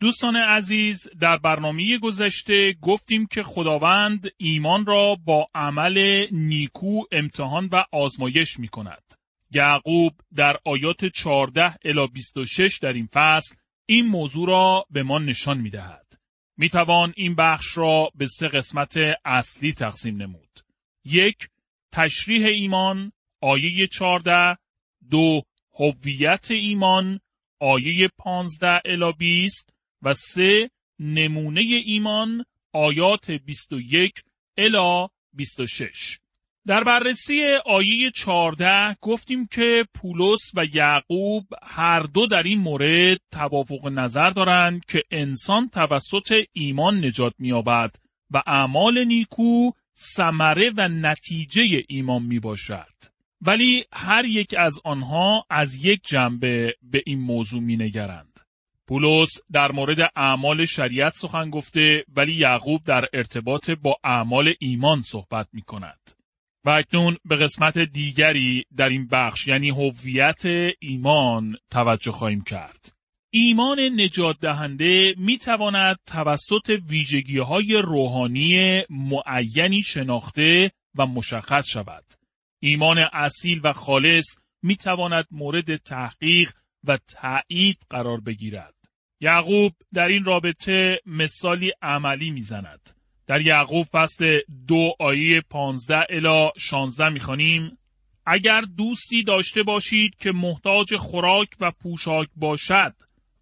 دوستان عزیز در برنامه گذشته گفتیم که خداوند ایمان را با عمل نیکو امتحان و آزمایش می کند. یعقوب در آیات 14 الی 26 در این فصل این موضوع را به ما نشان می دهد. می توان این بخش را به سه قسمت اصلی تقسیم نمود. یک تشریح ایمان آیه 14 دو هویت ایمان آیه 15 الی 20 و سه نمونه ایمان آیات 21 الا 26 در بررسی آیه 14 گفتیم که پولس و یعقوب هر دو در این مورد توافق نظر دارند که انسان توسط ایمان نجات می‌یابد و اعمال نیکو ثمره و نتیجه ایمان می باشد. ولی هر یک از آنها از یک جنبه به این موضوع می نگرند. پولس در مورد اعمال شریعت سخن گفته ولی یعقوب در ارتباط با اعمال ایمان صحبت می کند. و اکنون به قسمت دیگری در این بخش یعنی هویت ایمان توجه خواهیم کرد. ایمان نجات دهنده می تواند توسط ویژگی های روحانی معینی شناخته و مشخص شود. ایمان اصیل و خالص می تواند مورد تحقیق و تایید قرار بگیرد. یعقوب در این رابطه مثالی عملی می‌زند. در یعقوب فصل دو آیه پانزده الا شانزده می‌خوانیم اگر دوستی داشته باشید که محتاج خوراک و پوشاک باشد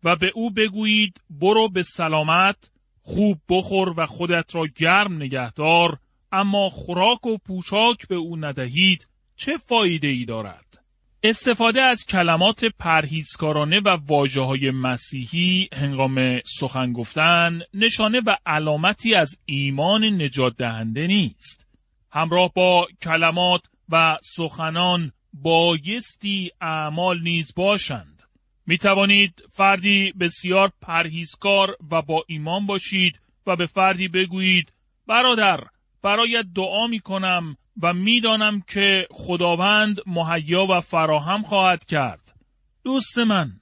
و به او بگویید برو به سلامت خوب بخور و خودت را گرم نگهدار اما خوراک و پوشاک به او ندهید چه فایده ای دارد؟ استفاده از کلمات پرهیزکارانه و واجه های مسیحی هنگام سخن گفتن نشانه و علامتی از ایمان نجات دهنده نیست. همراه با کلمات و سخنان بایستی اعمال نیز باشند. می توانید فردی بسیار پرهیزکار و با ایمان باشید و به فردی بگویید برادر برایت دعا می کنم و می‌دانم که خداوند مهیا و فراهم خواهد کرد. دوست من،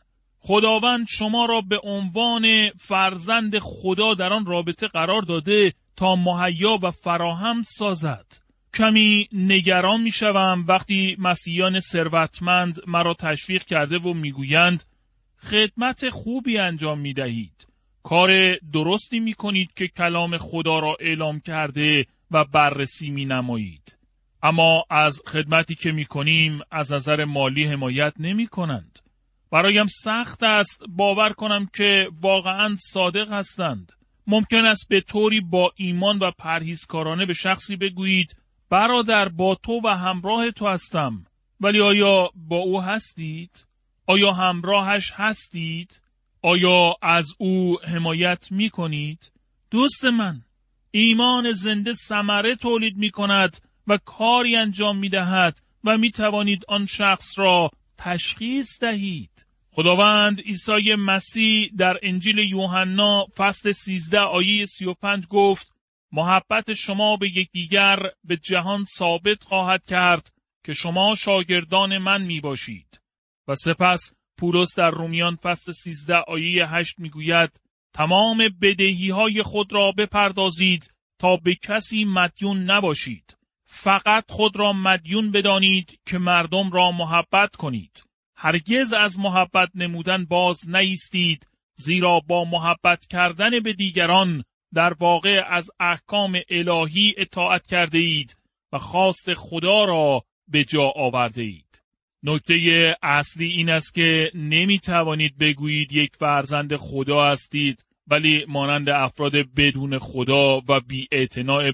خداوند شما را به عنوان فرزند خدا در آن رابطه قرار داده تا مهیا و فراهم سازد. کمی نگران می شوم وقتی مسیحیان ثروتمند مرا تشویق کرده و می‌گویند خدمت خوبی انجام می دهید. کار درستی می کنید که کلام خدا را اعلام کرده و بررسی می نمایید. اما از خدمتی که می کنیم از نظر مالی حمایت نمی کنند. برایم سخت است باور کنم که واقعا صادق هستند. ممکن است به طوری با ایمان و پرهیزکارانه به شخصی بگویید برادر با تو و همراه تو هستم ولی آیا با او هستید؟ آیا همراهش هستید؟ آیا از او حمایت می کنید؟ دوست من ایمان زنده ثمره تولید می کند و کاری انجام می دهد و می توانید آن شخص را تشخیص دهید. خداوند عیسی مسیح در انجیل یوحنا فصل 13 آیه 35 گفت محبت شما به یکدیگر به جهان ثابت خواهد کرد که شما شاگردان من می باشید. و سپس پولس در رومیان فصل 13 آیه 8 می گوید تمام بدهی های خود را بپردازید تا به کسی مدیون نباشید. فقط خود را مدیون بدانید که مردم را محبت کنید. هرگز از محبت نمودن باز نیستید زیرا با محبت کردن به دیگران در واقع از احکام الهی اطاعت کرده اید و خواست خدا را به جا آورده اید. نکته اصلی این است که نمی توانید بگویید یک فرزند خدا هستید ولی مانند افراد بدون خدا و بی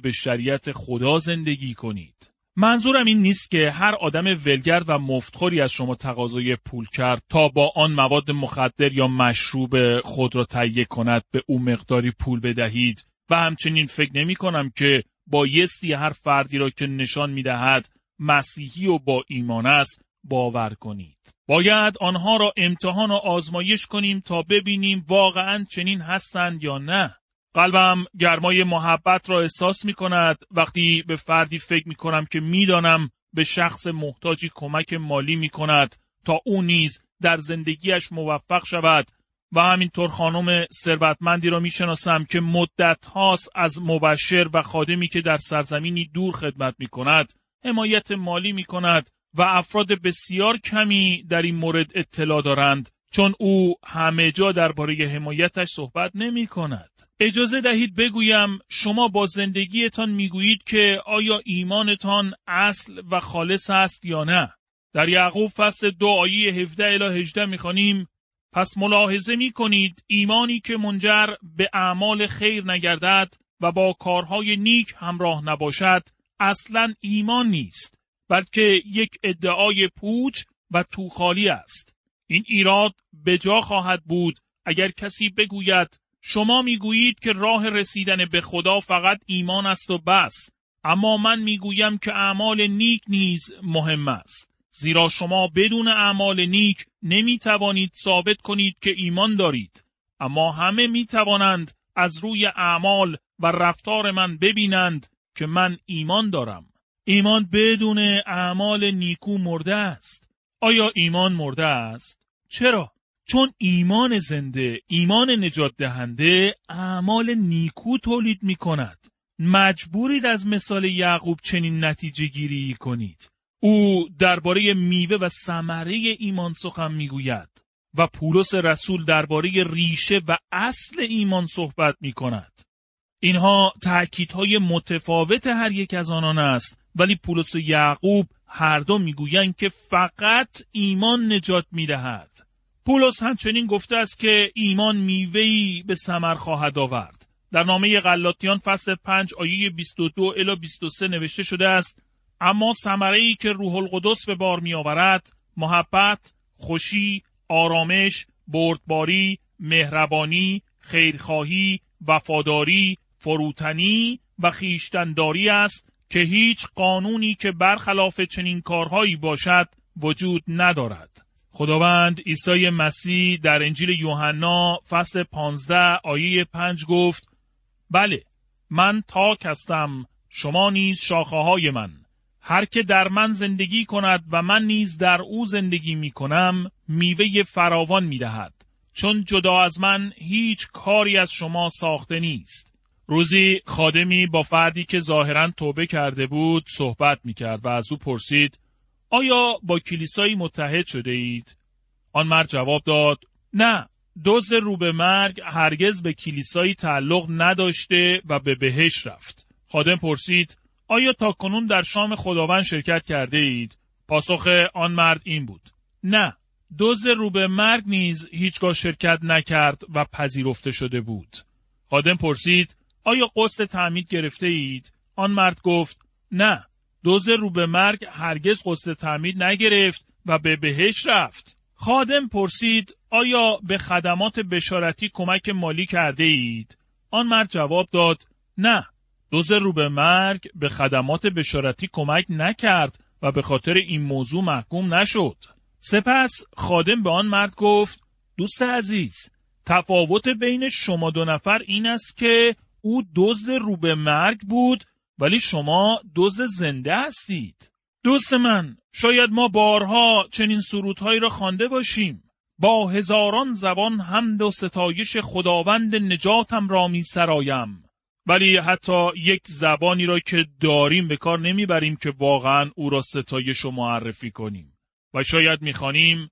به شریعت خدا زندگی کنید. منظورم این نیست که هر آدم ولگرد و مفتخوری از شما تقاضای پول کرد تا با آن مواد مخدر یا مشروب خود را تهیه کند به او مقداری پول بدهید و همچنین فکر نمی کنم که بایستی هر فردی را که نشان می دهد مسیحی و با ایمان است باور کنید. باید آنها را امتحان و آزمایش کنیم تا ببینیم واقعا چنین هستند یا نه. قلبم گرمای محبت را احساس می کند وقتی به فردی فکر می کنم که می‌دانم به شخص محتاجی کمک مالی می کند تا او نیز در زندگیش موفق شود و همینطور خانم ثروتمندی را می‌شناسم که مدت هاست از مبشر و خادمی که در سرزمینی دور خدمت می کند حمایت مالی می کند و افراد بسیار کمی در این مورد اطلاع دارند چون او همه جا درباره حمایتش صحبت نمی کند. اجازه دهید بگویم شما با زندگیتان می‌گویید که آیا ایمانتان اصل و خالص است یا نه؟ در یعقوب فصل دو آیه 17 الی 18 می‌خوانیم پس ملاحظه می کنید ایمانی که منجر به اعمال خیر نگردد و با کارهای نیک همراه نباشد اصلا ایمان نیست بلکه یک ادعای پوچ و توخالی است. این ایراد به جا خواهد بود اگر کسی بگوید شما می‌گویید که راه رسیدن به خدا فقط ایمان است و بس اما من می‌گویم که اعمال نیک نیز مهم است. زیرا شما بدون اعمال نیک نمی توانید ثابت کنید که ایمان دارید. اما همه می توانند از روی اعمال و رفتار من ببینند که من ایمان دارم. ایمان بدون اعمال نیکو مرده است. آیا ایمان مرده است؟ چرا؟ چون ایمان زنده ایمان نجات دهنده اعمال نیکو تولید می کند مجبورید از مثال یعقوب چنین نتیجه گیری کنید. او درباره میوه و ثمره ایمان سخن می‌گوید و پولس رسول درباره ریشه و اصل ایمان صحبت می کند. اینها تأکیدهای متفاوت هر یک از آنان است ولی پولس و یعقوب هر دو می‌گویند که فقط ایمان نجات می‌دهد. پولس همچنین گفته است که ایمان میوهی به ثمر خواهد آورد. در نامه غلاطیان فصل 5 آیه 22 الی 23 نوشته شده است اما ثمره ای که روح القدس به بار می آورد محبت، خوشی، آرامش، بردباری، مهربانی، خیرخواهی، وفاداری، فروتنی و خیشتنداری است که هیچ قانونی که برخلاف چنین کارهایی باشد وجود ندارد. خداوند عیسی مسیح در انجیل یوحنا فصل 15 آیه 5 گفت بله من تاک هستم شما نیز شاخه های من هر که در من زندگی کند و من نیز در او زندگی می کنم میوه فراوان می دهد. چون جدا از من هیچ کاری از شما ساخته نیست. روزی خادمی با فردی که ظاهرا توبه کرده بود صحبت می کرد و از او پرسید آیا با کلیسایی متحد شده اید؟ آن مرد جواب داد نه دوز رو به مرگ هرگز به کلیسایی تعلق نداشته و به بهش رفت. خادم پرسید آیا تا کنون در شام خداوند شرکت کرده اید؟ پاسخ آن مرد این بود. نه، دوز رو به مرگ نیز هیچگاه شرکت نکرد و پذیرفته شده بود. خادم پرسید آیا قسط تعمید گرفته اید؟ آن مرد گفت نه، دوز رو به مرگ هرگز قسط تعمید نگرفت و به بهش رفت. خادم پرسید آیا به خدمات بشارتی کمک مالی کرده اید؟ آن مرد جواب داد نه دوز رو به مرگ به خدمات بشارتی کمک نکرد و به خاطر این موضوع محکوم نشد. سپس خادم به آن مرد گفت دوست عزیز تفاوت بین شما دو نفر این است که او دزد رو به مرگ بود ولی شما دزد زنده هستید. دوست من شاید ما بارها چنین سرودهایی را خوانده باشیم. با هزاران زبان حمد و ستایش خداوند نجاتم را می سرایم. ولی حتی یک زبانی را که داریم به کار نمی‌بریم که واقعا او را ستایش و معرفی کنیم. و شاید می‌خوانیم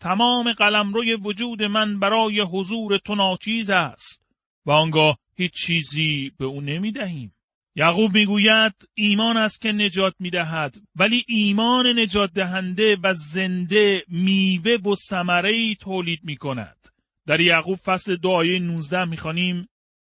تمام قلمروی وجود من برای حضور تو ناچیز است. و آنگاه هیچ چیزی به او نمی‌دهیم یعقوب می‌گوید ایمان است که نجات می‌دهد ولی ایمان نجات دهنده و زنده میوه و ثمره تولید می کند. در یعقوب فصل دو آیه 19 می‌خوانیم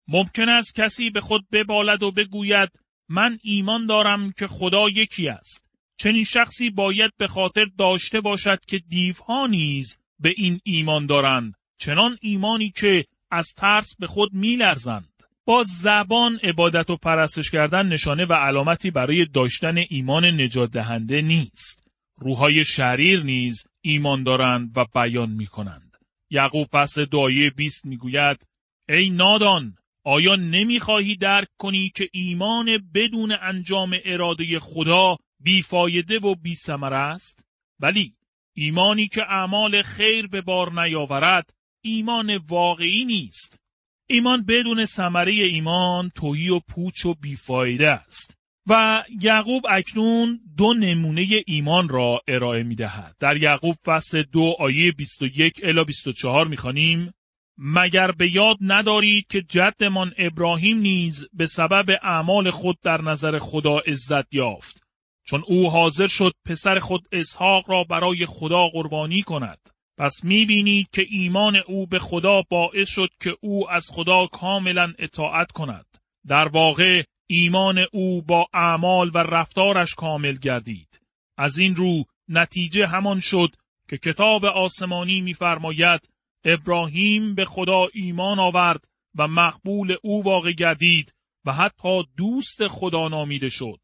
ممکن است کسی به خود ببالد و بگوید من ایمان دارم که خدا یکی است. چنین شخصی باید به خاطر داشته باشد که دیوها نیز به این ایمان دارند چنان ایمانی که از ترس به خود میلرزند با زبان عبادت و پرستش کردن نشانه و علامتی برای داشتن ایمان نجات دهنده نیست روحای شریر نیز ایمان دارند و بیان می کنند. یعقوب فصل دعایه 20 می‌گوید ای نادان آیا نمی‌خواهی درک کنی که ایمان بدون انجام اراده خدا بیفایده و بی است؟ ولی ایمانی که اعمال خیر به بار نیاورد ایمان واقعی نیست. ایمان بدون ثمره ایمان توهی و پوچ و بیفایده است. و یعقوب اکنون دو نمونه ایمان را ارائه می دهد. در یعقوب فصل دو آیه 21 الی 24 می خانیم مگر به یاد ندارید که جدمان ابراهیم نیز به سبب اعمال خود در نظر خدا عزت یافت چون او حاضر شد پسر خود اسحاق را برای خدا قربانی کند پس بینید که ایمان او به خدا باعث شد که او از خدا کاملا اطاعت کند در واقع ایمان او با اعمال و رفتارش کامل گردید از این رو نتیجه همان شد که کتاب آسمانی می‌فرماید ابراهیم به خدا ایمان آورد و مقبول او واقع گردید و حتی دوست خدا نامیده شد.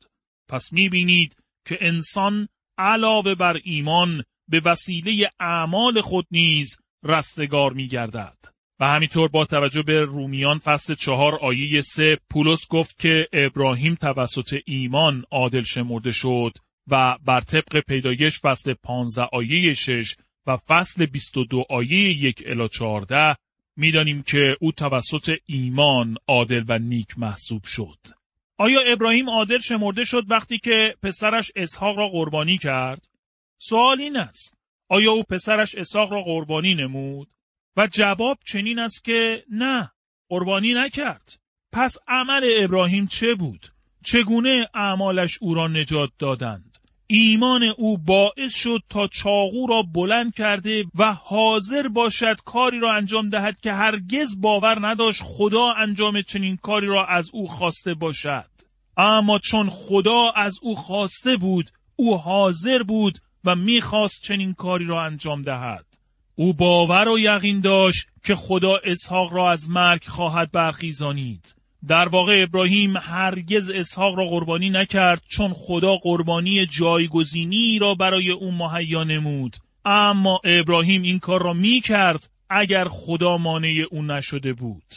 پس می‌بینید که انسان علاوه بر ایمان به وسیله اعمال خود نیز رستگار میگردد. و همینطور با توجه به رومیان فصل چهار آیه سه پولس گفت که ابراهیم توسط ایمان عادل شمرده شد و بر طبق پیدایش فصل پانزه آیه شش و فصل 22 آیه یک الی 14 می‌دانیم که او توسط ایمان عادل و نیک محسوب شد. آیا ابراهیم عادل شمرده شد وقتی که پسرش اسحاق را قربانی کرد؟ سوال این است. آیا او پسرش اسحاق را قربانی نمود؟ و جواب چنین است که نه، قربانی نکرد. پس عمل ابراهیم چه بود؟ چگونه اعمالش او را نجات دادند؟ ایمان او باعث شد تا چاقو را بلند کرده و حاضر باشد کاری را انجام دهد که هرگز باور نداشت خدا انجام چنین کاری را از او خواسته باشد اما چون خدا از او خواسته بود او حاضر بود و می‌خواست چنین کاری را انجام دهد. او باور و یقین داشت که خدا اسحاق را از مرگ خواهد برخیزانید. در واقع ابراهیم هرگز اسحاق را قربانی نکرد چون خدا قربانی جایگزینی را برای او مهیا نمود. اما ابراهیم این کار را می کرد اگر خدا مانع او نشده بود.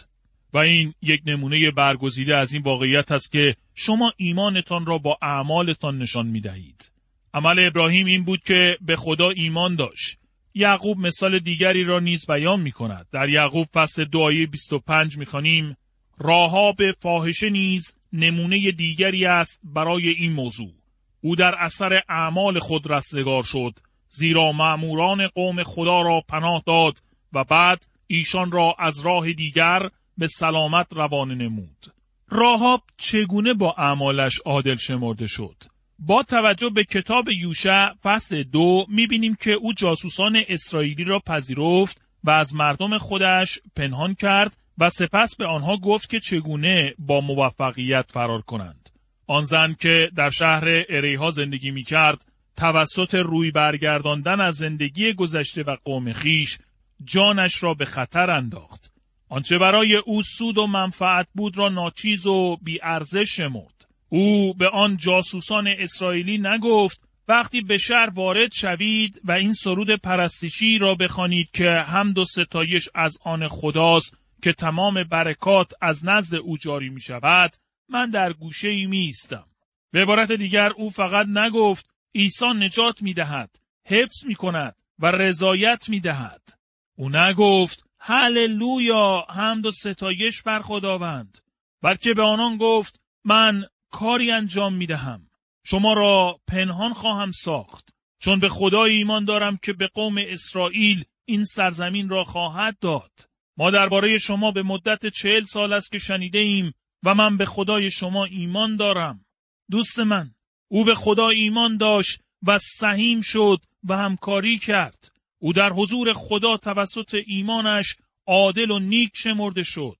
و این یک نمونه برگزیده از این واقعیت است که شما ایمانتان را با اعمالتان نشان می دهید. عمل ابراهیم این بود که به خدا ایمان داشت. یعقوب مثال دیگری را نیز بیان می کند. در یعقوب فصل دعای 25 می خانیم به فاحشه نیز نمونه دیگری است برای این موضوع. او در اثر اعمال خود رستگار شد زیرا معموران قوم خدا را پناه داد و بعد ایشان را از راه دیگر به سلامت روانه نمود. راهاب چگونه با اعمالش عادل شمرده شد؟ با توجه به کتاب یوشع فصل دو می‌بینیم که او جاسوسان اسرائیلی را پذیرفت و از مردم خودش پنهان کرد و سپس به آنها گفت که چگونه با موفقیت فرار کنند. آن زن که در شهر اریها زندگی می کرد توسط روی برگرداندن از زندگی گذشته و قوم خیش جانش را به خطر انداخت. آنچه برای او سود و منفعت بود را ناچیز و بیارزش شمرد. او به آن جاسوسان اسرائیلی نگفت وقتی به شهر وارد شوید و این سرود پرستشی را بخوانید که حمد و ستایش از آن خداست که تمام برکات از نزد او جاری می شود من در گوشه ای می ایستم. به عبارت دیگر او فقط نگفت عیسی نجات می دهد، حفظ می کند و رضایت می دهد. او نگفت هللویا حمد و ستایش بر خداوند بلکه به آنان گفت من کاری انجام می دهم. شما را پنهان خواهم ساخت چون به خدا ایمان دارم که به قوم اسرائیل این سرزمین را خواهد داد. ما درباره شما به مدت چهل سال است که شنیده ایم و من به خدای شما ایمان دارم. دوست من، او به خدا ایمان داشت و سهیم شد و همکاری کرد. او در حضور خدا توسط ایمانش عادل و نیک شمرده شد.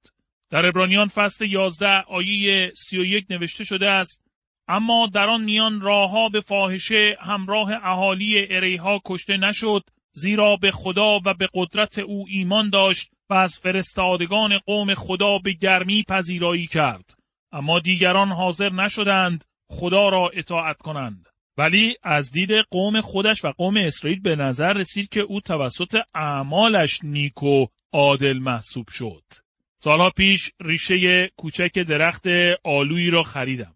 در ابرانیان فصل 11 آیه 31 نوشته شده است اما در آن میان راهها به فاحشه همراه اهالی اریها کشته نشد زیرا به خدا و به قدرت او ایمان داشت و از فرستادگان قوم خدا به گرمی پذیرایی کرد. اما دیگران حاضر نشدند خدا را اطاعت کنند. ولی از دید قوم خودش و قوم اسرائیل به نظر رسید که او توسط اعمالش نیک و عادل محسوب شد. سالها پیش ریشه کوچک درخت آلویی را خریدم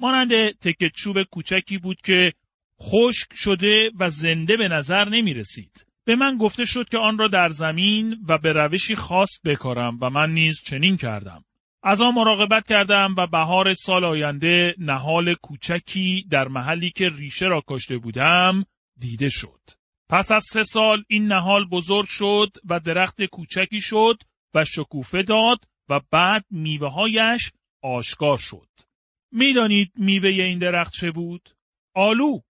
مانند تکه چوب کوچکی بود که خشک شده و زنده به نظر نمی رسید. به من گفته شد که آن را در زمین و به روشی خاص بکارم و من نیز چنین کردم. از آن مراقبت کردم و بهار سال آینده نهال کوچکی در محلی که ریشه را کاشته بودم دیده شد. پس از سه سال این نهال بزرگ شد و درخت کوچکی شد و شکوفه داد و بعد میوههایش آشکار شد. می‌دانید میوه این درخت چه بود؟ آلو.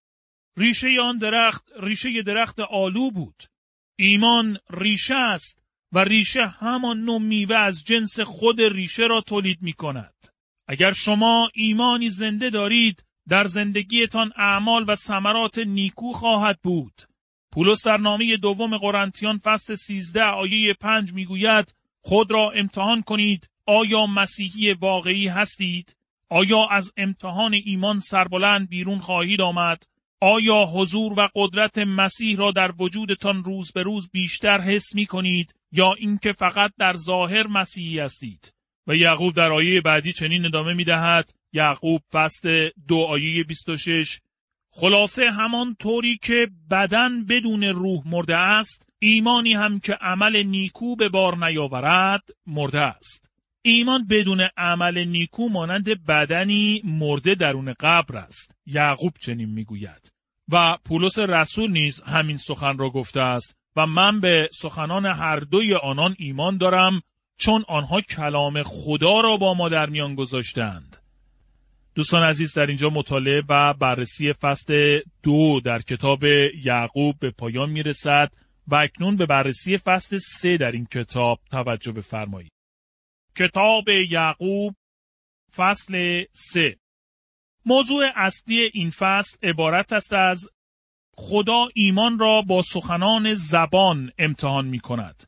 ریشه آن درخت ریشه درخت آلو بود. ایمان ریشه است و ریشه همان نوع میوه از جنس خود ریشه را تولید می کند. اگر شما ایمانی زنده دارید در زندگیتان اعمال و ثمرات نیکو خواهد بود. پولس در نامه دوم قرنتیان فصل 13 آیه 5 می‌گوید خود را امتحان کنید آیا مسیحی واقعی هستید؟ آیا از امتحان ایمان سربلند بیرون خواهید آمد؟ آیا حضور و قدرت مسیح را در وجودتان روز به روز بیشتر حس می کنید یا اینکه فقط در ظاهر مسیحی هستید؟ و یعقوب در آیه بعدی چنین ادامه می دهد یعقوب فصل دو آیه 26 خلاصه همان طوری که بدن بدون روح مرده است ایمانی هم که عمل نیکو به بار نیاورد مرده است. ایمان بدون عمل نیکو مانند بدنی مرده درون قبر است یعقوب چنین می‌گوید. و پولس رسول نیز همین سخن را گفته است و من به سخنان هر دوی آنان ایمان دارم چون آنها کلام خدا را با ما در میان گذاشتند. دوستان عزیز در اینجا مطالعه و بررسی فصل دو در کتاب یعقوب به پایان می رسد و اکنون به بررسی فصل سه در این کتاب توجه بفرمایید. کتاب یعقوب فصل سه موضوع اصلی این فصل عبارت است از خدا ایمان را با سخنان زبان امتحان می کند.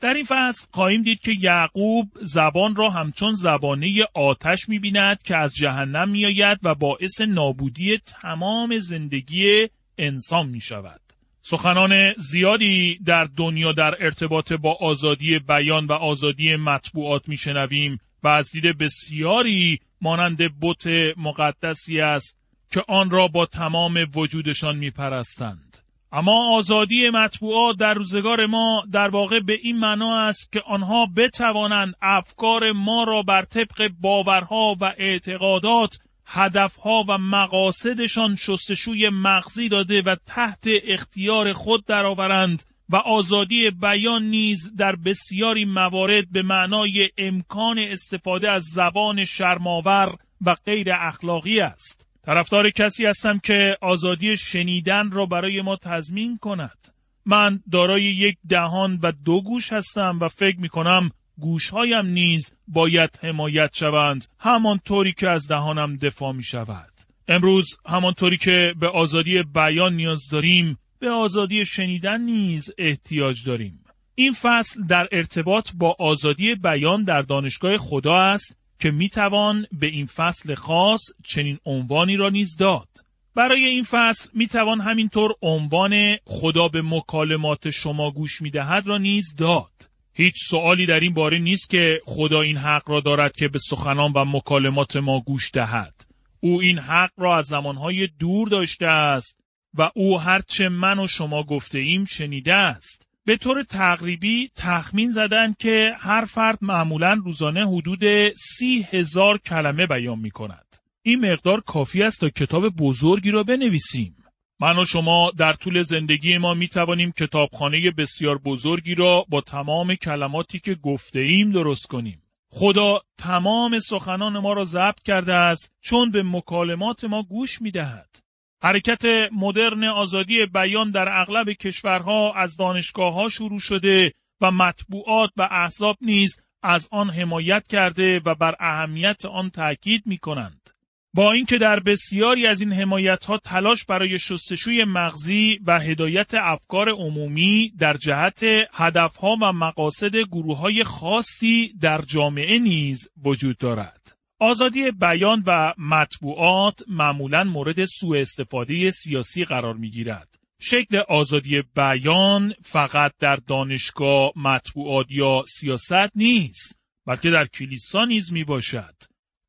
در این فصل خواهیم دید که یعقوب زبان را همچون زبانه آتش می بیند که از جهنم می آید و باعث نابودی تمام زندگی انسان می شود. سخنان زیادی در دنیا در ارتباط با آزادی بیان و آزادی مطبوعات میشنویم و از دید بسیاری مانند بت مقدسی است که آن را با تمام وجودشان میپرستند اما آزادی مطبوعات در روزگار ما در واقع به این معنا است که آنها بتوانند افکار ما را بر طبق باورها و اعتقادات هدفها و مقاصدشان شستشوی مغزی داده و تحت اختیار خود درآورند و آزادی بیان نیز در بسیاری موارد به معنای امکان استفاده از زبان شرماور و غیر اخلاقی است. طرفدار کسی هستم که آزادی شنیدن را برای ما تضمین کند. من دارای یک دهان و دو گوش هستم و فکر می کنم گوشهایم نیز باید حمایت شوند همانطوری که از دهانم دفاع می شود. امروز همانطوری که به آزادی بیان نیاز داریم به آزادی شنیدن نیز احتیاج داریم. این فصل در ارتباط با آزادی بیان در دانشگاه خدا است که می توان به این فصل خاص چنین عنوانی را نیز داد. برای این فصل می توان همینطور عنوان خدا به مکالمات شما گوش می دهد را نیز داد. هیچ سوالی در این باره نیست که خدا این حق را دارد که به سخنان و مکالمات ما گوش دهد. او این حق را از زمانهای دور داشته است و او هرچه من و شما گفته ایم شنیده است. به طور تقریبی تخمین زدن که هر فرد معمولا روزانه حدود سی هزار کلمه بیان می کند. این مقدار کافی است تا کتاب بزرگی را بنویسیم. من و شما در طول زندگی ما می توانیم کتابخانه بسیار بزرگی را با تمام کلماتی که گفته ایم درست کنیم. خدا تمام سخنان ما را ضبط کرده است چون به مکالمات ما گوش می دهد. حرکت مدرن آزادی بیان در اغلب کشورها از دانشگاه ها شروع شده و مطبوعات و احزاب نیز از آن حمایت کرده و بر اهمیت آن تاکید می کنند. با اینکه در بسیاری از این حمایت ها تلاش برای شستشوی مغزی و هدایت افکار عمومی در جهت هدفها و مقاصد گروه های خاصی در جامعه نیز وجود دارد. آزادی بیان و مطبوعات معمولا مورد سوء استفاده سیاسی قرار می گیرد. شکل آزادی بیان فقط در دانشگاه، مطبوعات یا سیاست نیست، بلکه در کلیسا نیز می باشد.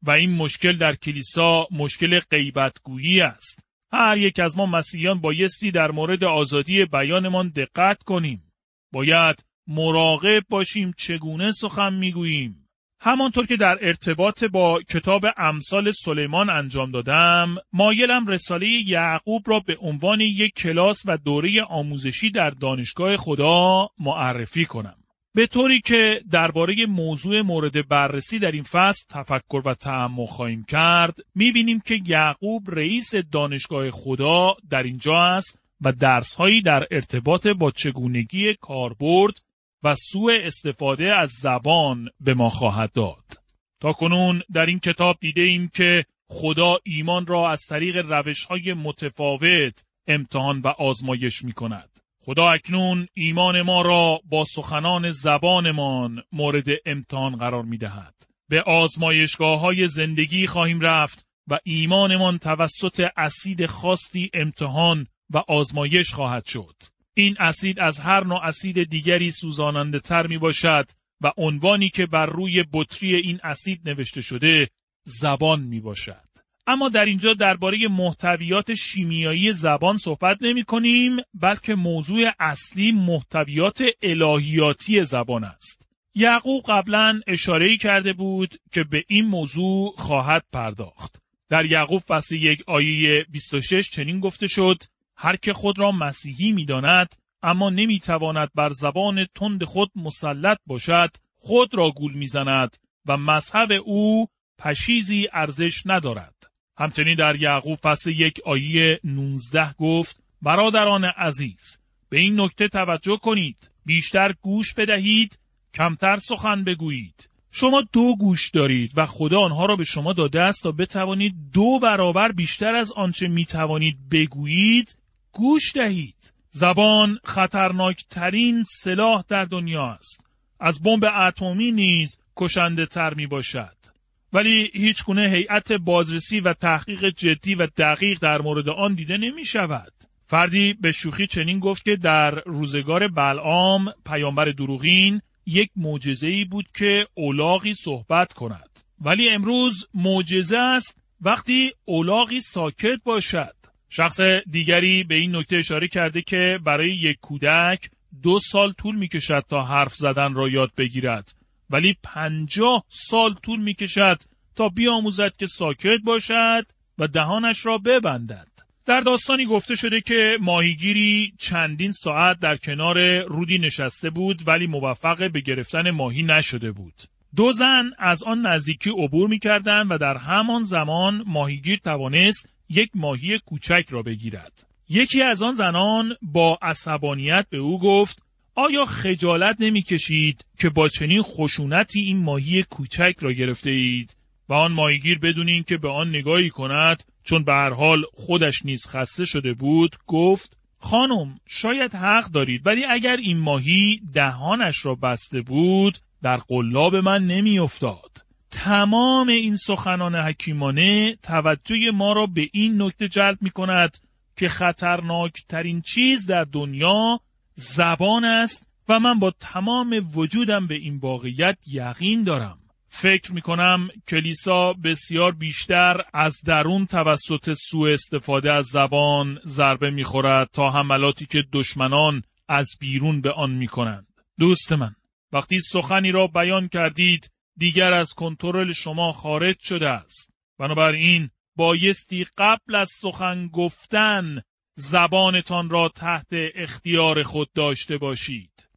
و این مشکل در کلیسا مشکل غیبتگویی است. هر یک از ما مسیحیان بایستی در مورد آزادی بیانمان دقت کنیم. باید مراقب باشیم چگونه سخن می‌گوییم. همانطور که در ارتباط با کتاب امثال سلیمان انجام دادم، مایلم رساله یعقوب را به عنوان یک کلاس و دوره آموزشی در دانشگاه خدا معرفی کنم. به طوری که درباره موضوع مورد بررسی در این فصل تفکر و تعمق خواهیم کرد می‌بینیم که یعقوب رئیس دانشگاه خدا در اینجا است و درسهایی در ارتباط با چگونگی کاربرد و سوء استفاده از زبان به ما خواهد داد. تا کنون در این کتاب دیده ایم که خدا ایمان را از طریق روش های متفاوت امتحان و آزمایش می کند. خدا اکنون ایمان ما را با سخنان زبانمان مورد امتحان قرار می دهد. به آزمایشگاه های زندگی خواهیم رفت و ایمانمان توسط اسید خاصی امتحان و آزمایش خواهد شد. این اسید از هر نوع اسید دیگری سوزاننده تر می باشد و عنوانی که بر روی بطری این اسید نوشته شده زبان می باشد. اما در اینجا درباره محتویات شیمیایی زبان صحبت نمی کنیم بلکه موضوع اصلی محتویات الهیاتی زبان است. یعقوب قبلا اشاره کرده بود که به این موضوع خواهد پرداخت. در یعقوب فصل یک آیه 26 چنین گفته شد هر که خود را مسیحی می داند اما نمی تواند بر زبان تند خود مسلط باشد خود را گول می‌زند و مذهب او پشیزی ارزش ندارد. همچنین در یعقوب فصل یک آیه 19 گفت برادران عزیز به این نکته توجه کنید بیشتر گوش بدهید کمتر سخن بگویید شما دو گوش دارید و خدا آنها را به شما داده است تا بتوانید دو برابر بیشتر از آنچه می توانید بگویید گوش دهید زبان خطرناکترین سلاح در دنیا است از بمب اتمی نیز کشنده تر می باشد ولی هیچ گونه هیئت بازرسی و تحقیق جدی و دقیق در مورد آن دیده نمی شود. فردی به شوخی چنین گفت که در روزگار بلعام پیامبر دروغین یک معجزه بود که اولاغی صحبت کند. ولی امروز معجزه است وقتی اولاغی ساکت باشد. شخص دیگری به این نکته اشاره کرده که برای یک کودک دو سال طول می کشد تا حرف زدن را یاد بگیرد ولی پنجاه سال طول می کشد تا بیاموزد که ساکت باشد و دهانش را ببندد. در داستانی گفته شده که ماهیگیری چندین ساعت در کنار رودی نشسته بود ولی موفق به گرفتن ماهی نشده بود. دو زن از آن نزدیکی عبور می کردن و در همان زمان ماهیگیر توانست یک ماهی کوچک را بگیرد. یکی از آن زنان با عصبانیت به او گفت آیا خجالت نمی کشید که با چنین خشونتی این ماهی کوچک را گرفته اید و آن ماهیگیر بدون که به آن نگاهی کند چون به هر حال خودش نیز خسته شده بود گفت خانم شاید حق دارید ولی اگر این ماهی دهانش را بسته بود در قلاب من نمیافتاد تمام این سخنان حکیمانه توجه ما را به این نکته جلب می کند که خطرناکترین چیز در دنیا زبان است و من با تمام وجودم به این واقعیت یقین دارم. فکر می کنم کلیسا بسیار بیشتر از درون توسط سوء استفاده از زبان ضربه می خورد تا حملاتی که دشمنان از بیرون به آن می کنند. دوست من وقتی سخنی را بیان کردید دیگر از کنترل شما خارج شده است. بنابراین بایستی قبل از سخن گفتن زبانتان را تحت اختیار خود داشته باشید.